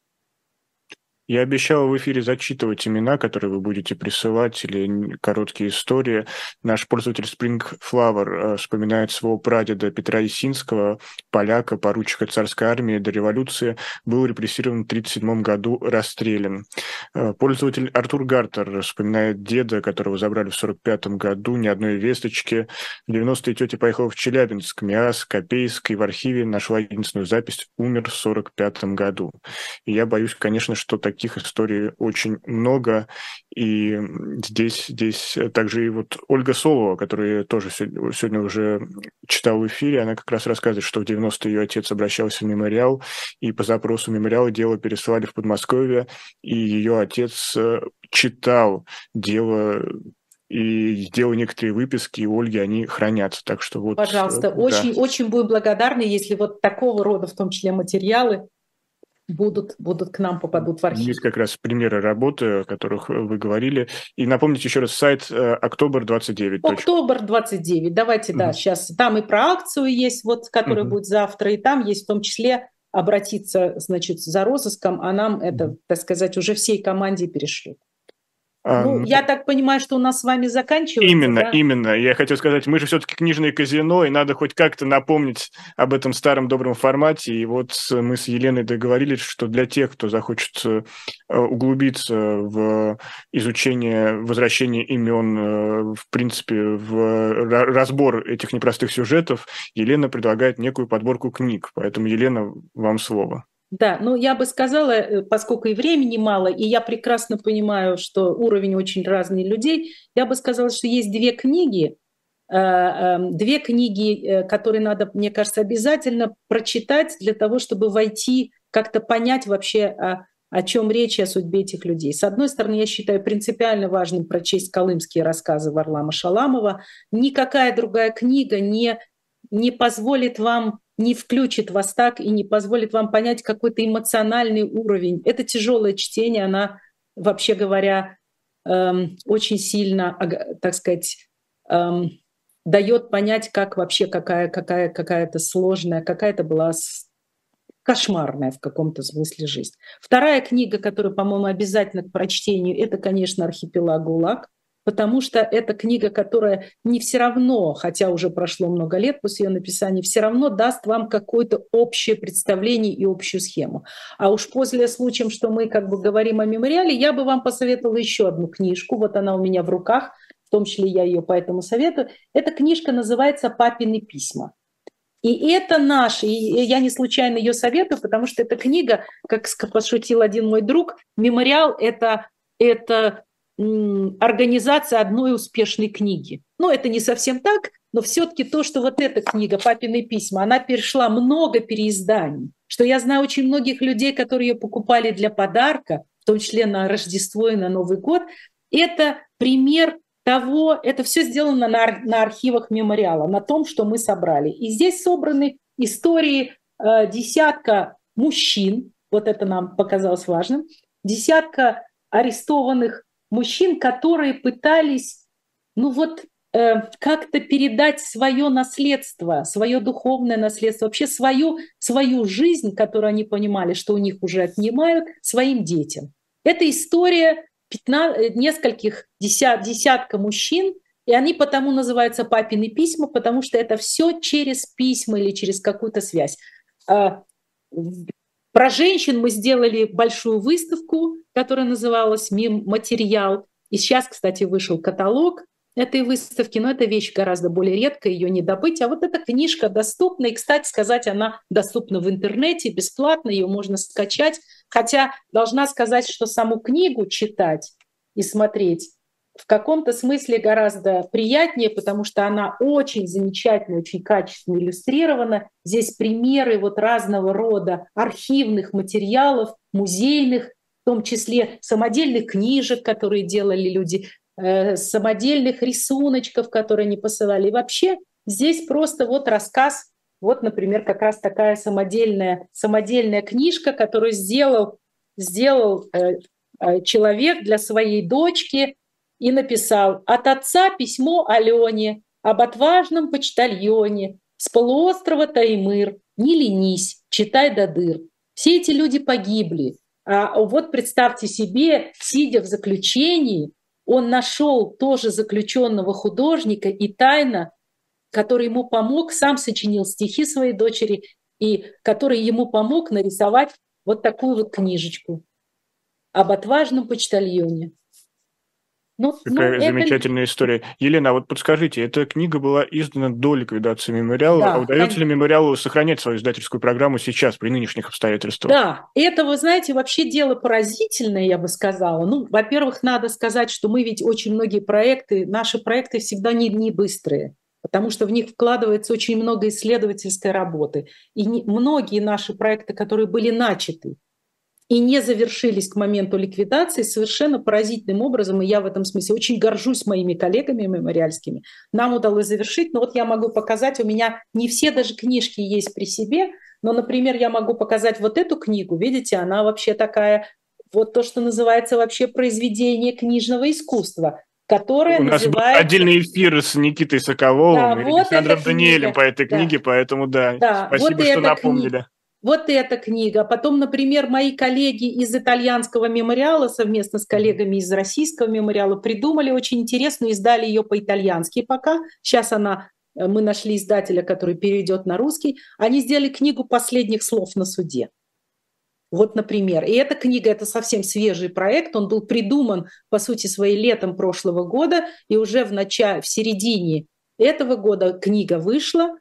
Я обещал в эфире зачитывать имена, которые вы будете присылать, или короткие истории. Наш пользователь Spring Flower э, вспоминает своего прадеда Петра Исинского, поляка, поручика царской армии до революции, был репрессирован в 1937 году, расстрелян. Э, пользователь Артур Гартер вспоминает деда, которого забрали в 1945 году, ни одной весточки. В 90-е тетя поехала в Челябинск, МИАС, Копейск, и в архиве нашла единственную запись «Умер в 1945 году». И я боюсь, конечно, что так таких историй очень много. И здесь, здесь также и вот Ольга Солова, которую я тоже сегодня уже читал в эфире, она как раз рассказывает, что в 90-е ее отец обращался в мемориал, и по запросу мемориала дело пересылали в Подмосковье, и ее отец э, читал дело и сделал некоторые выписки, и Ольги они хранятся. Так что вот. Пожалуйста, да. очень, очень будем благодарны, если вот такого рода, в том числе материалы, будут, будут к нам, попадут в архив. Есть как раз примеры работы, о которых вы говорили. И напомните еще раз сайт э, Октобер 29. Октобер 29. Давайте, угу. да, сейчас. Там и про акцию есть, вот, которая угу. будет завтра, и там есть в том числе обратиться, значит, за розыском, а нам это, так сказать, уже всей команде перешлют. Ну, я так понимаю, что у нас с вами заканчивается. Именно, да? именно. Я хотел сказать, мы же все-таки книжное казино, и надо хоть как-то напомнить об этом старом добром формате. И вот мы с Еленой договорились, что для тех, кто захочет э, углубиться в изучение возвращения имен, э, в принципе, в разбор этих непростых сюжетов, Елена предлагает некую подборку книг. Поэтому, Елена, вам слово. Да, ну я бы сказала, э, поскольку и времени мало, и я прекрасно понимаю, что уровень очень разный людей, я бы сказала, что есть две книги, э, эм, две книги, э, которые надо, мне кажется, обязательно прочитать для того, чтобы войти, как-то понять вообще, а, о чем речь о судьбе этих людей. С одной стороны, я считаю принципиально важным прочесть колымские рассказы Варлама Шаламова. Никакая другая книга не, не позволит вам, не включит вас так и не позволит вам понять какой-то эмоциональный уровень. Это тяжелое чтение, она, вообще говоря, эм, очень сильно, так сказать, эм, дает понять, как вообще какая, какая, какая-то сложная, какая-то была кошмарная в каком-то смысле жизнь. Вторая книга, которая, по-моему, обязательно к прочтению, это, конечно, «Архипелаг ГУЛАГ», потому что это книга, которая не все равно, хотя уже прошло много лет после ее написания, все равно даст вам какое-то общее представление и общую схему. А уж после случая, что мы как бы говорим о мемориале, я бы вам посоветовала еще одну книжку, вот она у меня в руках, в том числе я ее поэтому советую. Эта книжка называется «Папины письма». И это наш, и я не случайно ее советую, потому что эта книга, как пошутил один мой друг, мемориал это, это организация одной успешной книги. Ну, это не совсем так, но все-таки то, что вот эта книга «Папины письма», она перешла много переизданий, что я знаю очень многих людей, которые ее покупали для подарка, в том числе на Рождество и на Новый год, это пример того, это все сделано на, на архивах мемориала, на том, что мы собрали. И здесь собраны истории э, десятка мужчин, вот это нам показалось важным, десятка арестованных мужчин, которые пытались, ну вот, э, как-то передать свое наследство, свое духовное наследство, вообще свою, свою жизнь, которую они понимали, что у них уже отнимают, своим детям. Это история 15, э, нескольких десят, десятка мужчин, и они потому называются папины письма, потому что это все через письма или через какую-то связь. Про женщин мы сделали большую выставку, которая называлась «Мим материал». И сейчас, кстати, вышел каталог этой выставки, но эта вещь гораздо более редкая, ее не добыть. А вот эта книжка доступна, и, кстати сказать, она доступна в интернете, бесплатно, ее можно скачать. Хотя должна сказать, что саму книгу читать и смотреть в каком-то смысле гораздо приятнее, потому что она очень замечательно, очень качественно иллюстрирована. Здесь примеры вот разного рода архивных материалов, музейных, в том числе самодельных книжек, которые делали люди, э, самодельных рисуночков, которые они посылали. И вообще здесь просто вот рассказ, вот, например, как раз такая самодельная, самодельная книжка, которую сделал, сделал э, э, человек для своей дочки и написал «От отца письмо Алене об отважном почтальоне с полуострова Таймыр. Не ленись, читай до дыр». Все эти люди погибли. А вот представьте себе, сидя в заключении, он нашел тоже заключенного художника и тайно, который ему помог, сам сочинил стихи своей дочери, и который ему помог нарисовать вот такую вот книжечку об отважном почтальоне. Ну, Какая ну, замечательная это... история. Елена, а вот подскажите, эта книга была издана до ликвидации мемориала, да, а удается конечно. ли мемориалу сохранять свою издательскую программу сейчас, при нынешних обстоятельствах? Да, это, вы знаете, вообще дело поразительное, я бы сказала. Ну, во-первых, надо сказать, что мы ведь очень многие проекты, наши проекты всегда не, не быстрые потому что в них вкладывается очень много исследовательской работы. И не, многие наши проекты, которые были начаты и не завершились к моменту ликвидации совершенно поразительным образом, и я в этом смысле очень горжусь моими коллегами мемориальскими, нам удалось завершить, но вот я могу показать, у меня не все даже книжки есть при себе, но, например, я могу показать вот эту книгу, видите, она вообще такая, вот то, что называется вообще произведение книжного искусства, которая У называется... нас был отдельный эфир с Никитой Соколовым да, и вот Александром Даниэлем по этой да. книге, поэтому да, да спасибо, вот что напомнили. Книга. Вот эта книга. Потом, например, мои коллеги из итальянского мемориала совместно с коллегами из российского мемориала придумали очень интересную, издали ее по-итальянски пока. Сейчас она э, мы нашли издателя, который перейдет на русский. Они сделали книгу последних слов на суде. Вот, например. И эта книга – это совсем свежий проект. Он был придуман, по сути своей, летом прошлого года. И уже в, начале, в середине этого года книга вышла.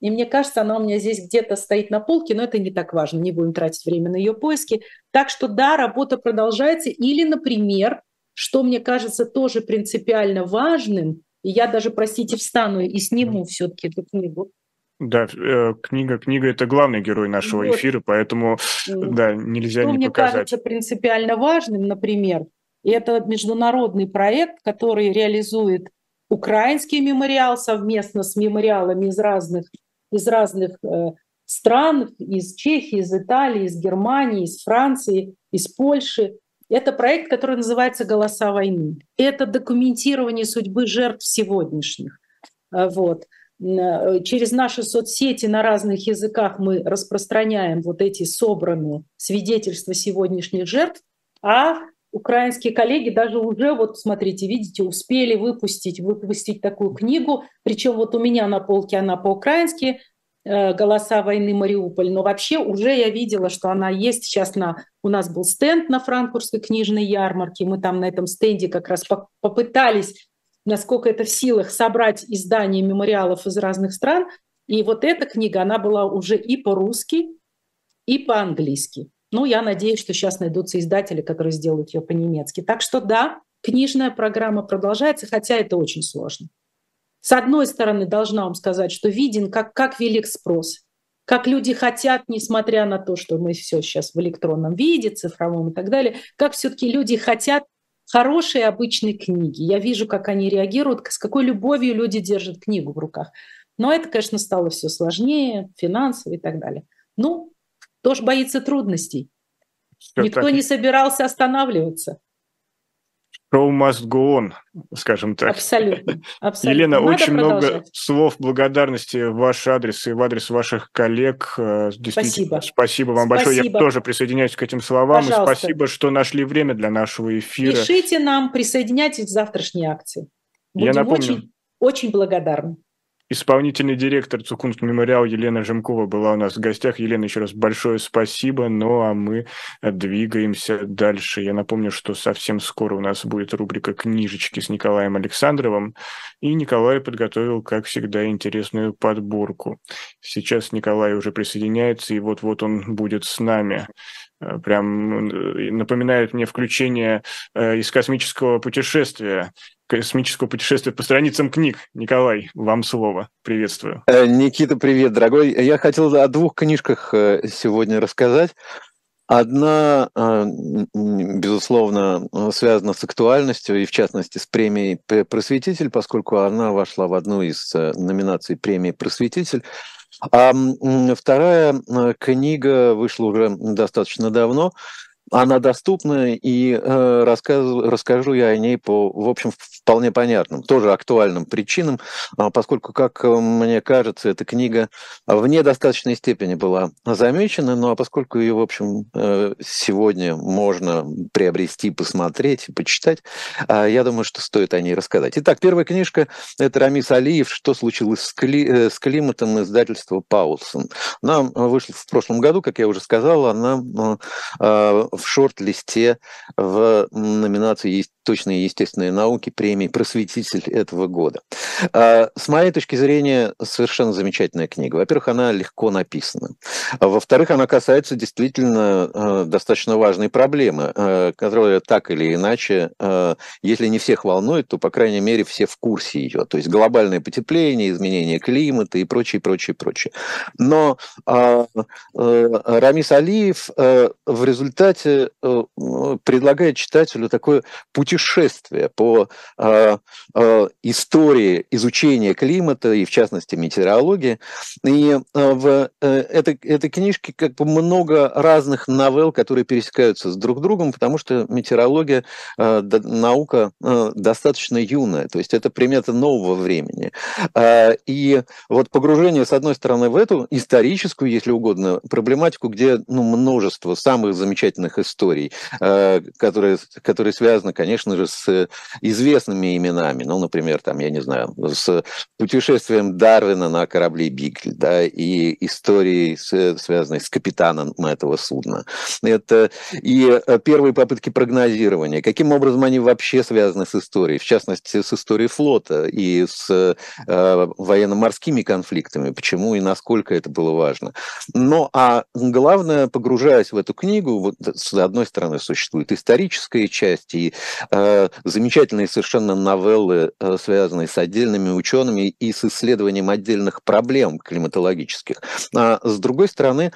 И мне кажется, она у меня здесь где-то стоит на полке, но это не так важно, не будем тратить время на ее поиски. Так что да, работа продолжается. Или, например, что мне кажется тоже принципиально важным, и я даже, простите, встану и сниму все-таки эту книгу. Да, э, книга, книга – это главный герой нашего вот. эфира, поэтому, да, нельзя Что не мне показать. кажется принципиально важным, например, это международный проект, который реализует украинский мемориал совместно с мемориалами из разных, из разных э, стран, из Чехии, из Италии, из Германии, из Франции, из Польши. Это проект, который называется «Голоса войны». Это документирование судьбы жертв сегодняшних. Э, вот. Э, через наши соцсети на разных языках мы распространяем вот эти собранные свидетельства сегодняшних жертв, а украинские коллеги даже уже, вот смотрите, видите, успели выпустить, выпустить такую книгу, причем вот у меня на полке она по-украински, э, «Голоса войны Мариуполь», но вообще уже я видела, что она есть сейчас на... У нас был стенд на франкфуртской книжной ярмарке, мы там на этом стенде как раз попытались насколько это в силах собрать издания мемориалов из разных стран. И вот эта книга, она была уже и по-русски, и по-английски. Ну, я надеюсь, что сейчас найдутся издатели, которые сделают ее по-немецки. Так что да, книжная программа продолжается, хотя это очень сложно. С одной стороны, должна вам сказать, что виден, как, как велик спрос, как люди хотят, несмотря на то, что мы все сейчас в электронном виде, цифровом и так далее, как все-таки люди хотят хорошие обычные книги. Я вижу, как они реагируют, с какой любовью люди держат книгу в руках. Но это, конечно, стало все сложнее, финансово и так далее. Ну, тоже боится трудностей. Все Никто так. не собирался останавливаться. Show must go on, скажем так. Абсолютно. абсолютно. Елена, Надо очень много слов благодарности в ваш адрес и в адрес ваших коллег. Э, спасибо. Спасибо вам спасибо. большое. Я тоже присоединяюсь к этим словам. Пожалуйста. И спасибо, что нашли время для нашего эфира. Пишите нам, присоединяйтесь к завтрашней акции. Будем Я напомню, очень, очень благодарны. Исполнительный директор Цукунск мемориал Елена Жемкова была у нас в гостях. Елена, еще раз большое спасибо. Ну а мы двигаемся дальше. Я напомню, что совсем скоро у нас будет рубрика «Книжечки» с Николаем Александровым. И Николай подготовил, как всегда, интересную подборку. Сейчас Николай уже присоединяется, и вот-вот он будет с нами. Э, прям э, напоминает мне включение э, из космического путешествия космического путешествия по страницам книг. Николай, вам слово. Приветствую. Никита, привет, дорогой. Я хотел о двух книжках сегодня рассказать. Одна, безусловно, связана с актуальностью и, в частности, с премией «Просветитель», поскольку она вошла в одну из номинаций премии «Просветитель». А вторая э, книга вышла уже достаточно давно. Она доступна, и э, рассказ, расскажу я о ней по, в общем, вполне понятным, тоже актуальным причинам, э, поскольку, как мне кажется, эта книга в недостаточной степени была замечена, ну а поскольку ее, в общем, э, сегодня можно приобрести, посмотреть, почитать, э, я думаю, что стоит о ней рассказать. Итак, первая книжка – это Рамис Алиев «Что случилось с, кли, э, с климатом» издательства «Паулсон». Она вышла в прошлом году, как я уже сказал, она э, э в шорт-листе в номинации точные естественные науки премии «Просветитель» этого года. А, с моей точки зрения, совершенно замечательная книга. Во-первых, она легко написана. Во-вторых, она касается действительно а, достаточно важной проблемы, а, которая так или иначе, если не всех волнует, то, по крайней мере, все в курсе ее. То есть глобальное потепление, изменение климата и прочее, прочее, прочее. Но Рамис Алиев в результате предлагает читателю такое путешествие путешествие по э, э, истории изучения климата и, в частности, метеорологии. И э, в э, этой, этой книжке как бы много разных новелл, которые пересекаются с друг другом, потому что метеорология, э, наука э, достаточно юная, то есть это примета нового времени. Э, и вот погружение, с одной стороны, в эту историческую, если угодно, проблематику, где ну, множество самых замечательных историй, э, которые, которые связаны, конечно, конечно же, с известными именами. Ну, например, там, я не знаю, с путешествием Дарвина на корабле Бигль, да, и историей, связанной с капитаном этого судна. Это и первые попытки прогнозирования. Каким образом они вообще связаны с историей, в частности, с историей флота и с э, военно-морскими конфликтами, почему и насколько это было важно. Ну, а главное, погружаясь в эту книгу, вот с одной стороны существует историческая часть и замечательные совершенно новеллы, связанные с отдельными учеными и с исследованием отдельных проблем климатологических. А с другой стороны,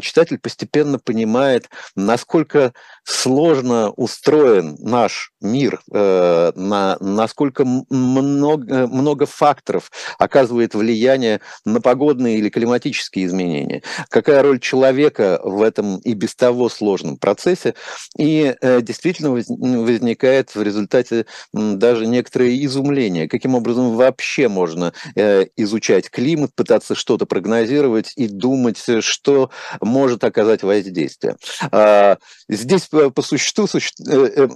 читатель постепенно понимает, насколько сложно устроен наш мир, э, на, насколько много, много факторов оказывает влияние на погодные или климатические изменения, какая роль человека в этом и без того сложном процессе, и э, действительно возникает в результате даже некоторое изумление, каким образом вообще можно э, изучать климат, пытаться что-то прогнозировать и думать, что может оказать воздействие. А, здесь по существу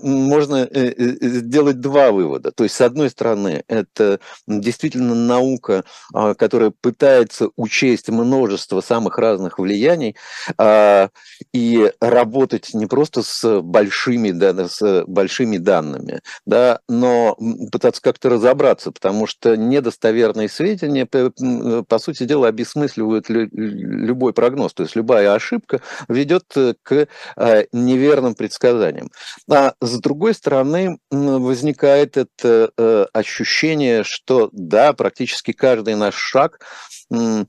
можно сделать два вывода. То есть, с одной стороны, это действительно наука, а, которая пытается учесть множество самых разных влияний а, и работать не просто с большими, да, с большими данными, да, но пытаться как-то разобраться, потому что недостоверные сведения, по сути дела, обесмысливают любой прогноз. То есть любая ошибка ведет к а, неверным предсказаниям. А с другой стороны, возникает это э, ощущение, что да, практически каждый наш шаг, ну,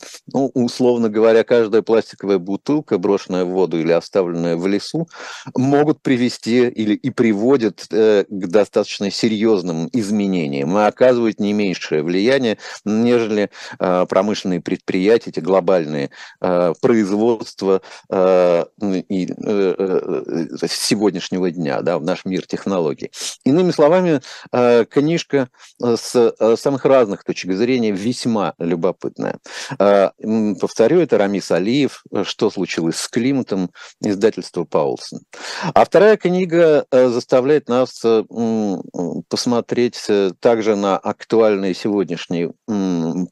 условно говоря, каждая пластиковая бутылка, брошенная в воду или оставленная в лесу, могут привести или и приводят э, к достаточно серьезным изменениям и оказывают не меньшее влияние, нежели э, промышленные предприятия, эти глобальные производства и сегодняшнего дня, да, в наш мир технологий. Иными словами, э, книжка э, с э, самых разных точек зрения весьма любопытная. Повторю, это Рамис Алиев «Что случилось с климатом?» издательство Паулсон. А вторая книга заставляет нас посмотреть также на актуальные сегодняшние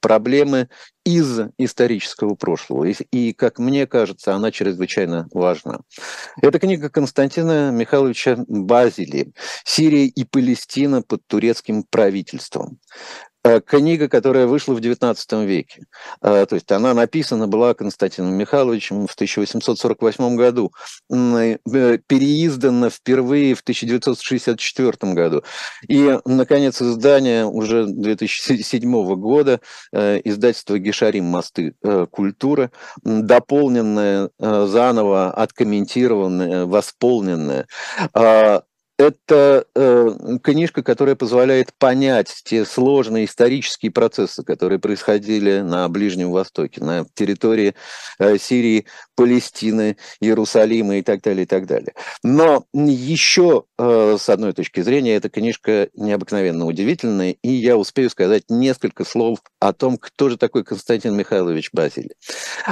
проблемы из исторического прошлого. И, и, как мне кажется, она чрезвычайно важна. Это книга Константина Михайловича Базили «Сирия и Палестина под турецким правительством». Э, книга, которая вышла в XIX веке. Э, то есть она написана была Константином Михайловичем в 1848 году, э, переиздана впервые в 1964 году. И, наконец, издание уже 2007 года, издательство «Гешарим. Мосты. Культура», дополненное, заново откомментированное, восполненное это э, книжка, которая позволяет понять те сложные исторические процессы, которые происходили на Ближнем Востоке, на территории э, Сирии, Палестины, Иерусалима и так далее, и так далее. Но еще, э, с одной точки зрения, эта книжка необыкновенно удивительная, и я успею сказать несколько слов о том, кто же такой Константин Михайлович Базиль.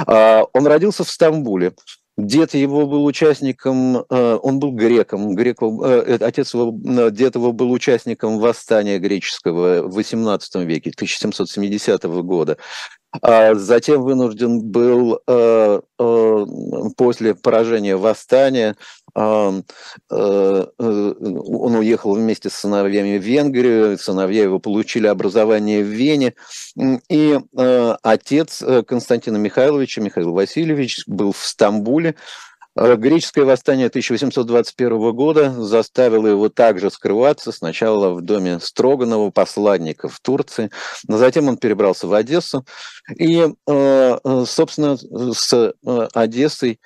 Э, он родился в Стамбуле Дед его был участником, э, он был греком, грек, э, отец его, э, дед его был участником восстания греческого в XVIII веке, 1770 года. А затем вынужден был после поражения восстания он уехал вместе с сыновьями в Венгрию, сыновья его получили образование в Вене, и отец Константина Михайловича, Михаил Васильевич, был в Стамбуле, Э, греческое восстание 1821 года заставило его также скрываться сначала в доме Строганова, посланника в Турции, но затем он перебрался в Одессу. И, э, э, собственно, с Одессой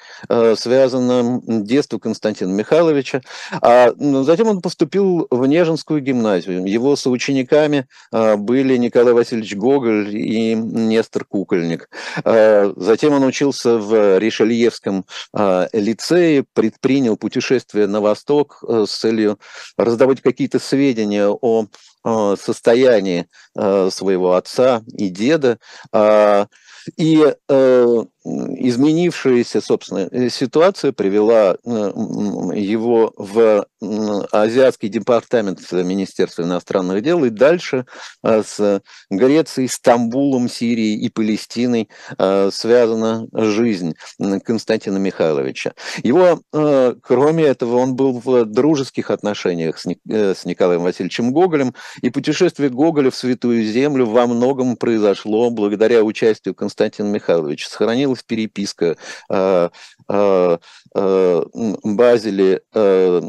связано детство Константина Михайловича. А затем он поступил в Нежинскую гимназию. Его соучениками были Николай Васильевич Гоголь и Нестор Кукольник. Затем он учился в Ришельевском лицее предпринял путешествие на восток э, с целью раздавать какие-то сведения о состоянии э, своего отца и деда. А, и изменившаяся, собственно, э, ситуация привела э, его в Азиатский департамент Министерства иностранных дел и дальше э, с Грецией, Стамбулом, Сирией и Палестиной связана жизнь Константина Михайловича. Его, кроме этого, он был в дружеских отношениях с Николаем Васильевичем Гоголем И путешествие Гоголя в Святую Землю во многом произошло благодаря участию Константина Михайловича. Сохранилась переписка э, э, э, Базили э,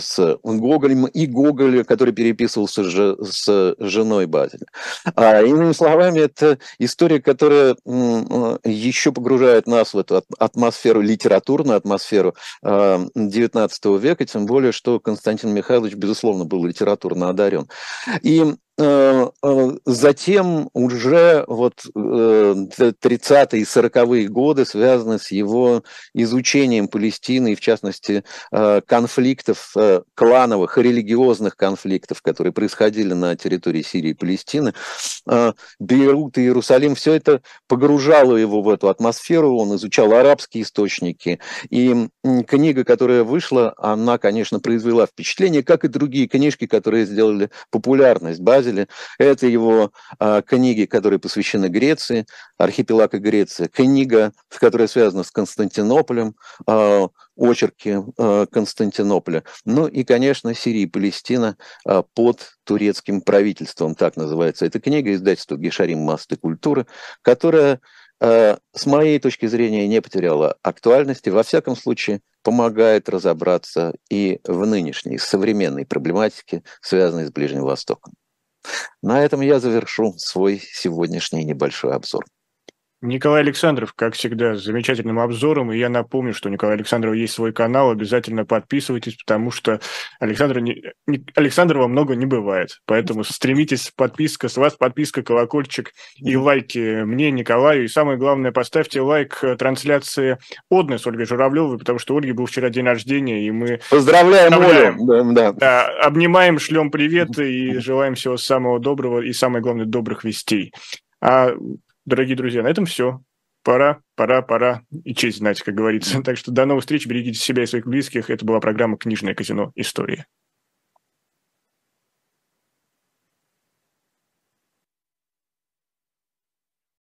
с Гоголем и Гоголя, который переписывался же, с женой Базеля. А, иными словами, это история, которая э, еще погружает нас в эту атмосферу, литературную атмосферу XIX э, века, тем более, что Константин Михайлович, безусловно, был литературно одарен. И затем уже вот 30-е э, и 40-е годы связаны с его изучением Палестины и, в частности, конфликтов клановых и религиозных конфликтов, которые происходили на территории Сирии и Палестины. Бейрут и Иерусалим, все это погружало его в эту атмосферу, он изучал арабские источники. И книга, которая вышла, она, конечно, произвела впечатление, как и другие книжки, которые сделали популярность базе Базеле. Это его э, книги, которые посвящены Греции, архипелага Греции. Книга, которая связана с Константинополем, э, очерки э, Константинополя. Ну и, конечно, Сирия и Палестина э, под турецким правительством, так называется эта книга, издательство Гешарим Масты культуры, которая с моей точки зрения, не потеряла актуальности. Во всяком случае, помогает разобраться и в нынешней современной проблематике, связанной с Ближним Востоком. На этом я завершу свой сегодняшний небольшой обзор. Николай Александров, как всегда, с замечательным обзором. И я напомню, что у Николая Александрова есть свой канал. Обязательно подписывайтесь, потому что Александра не... Александрова много не бывает. Поэтому стремитесь, подписка, с вас подписка, колокольчик и лайки мне, Николаю. И самое главное, поставьте лайк трансляции Одны с Ольгой Журавлевой, потому что Ольге был вчера день рождения, и мы... Поздравляем, Олю! Да, да. да, обнимаем, шлем привет и желаем всего самого доброго и, самое главное, добрых вестей. А дорогие друзья, на этом все. Пора, пора, пора и честь знать, как говорится. Так что до новых встреч, берегите себя и своих близких. Это была программа «Книжное казино. История».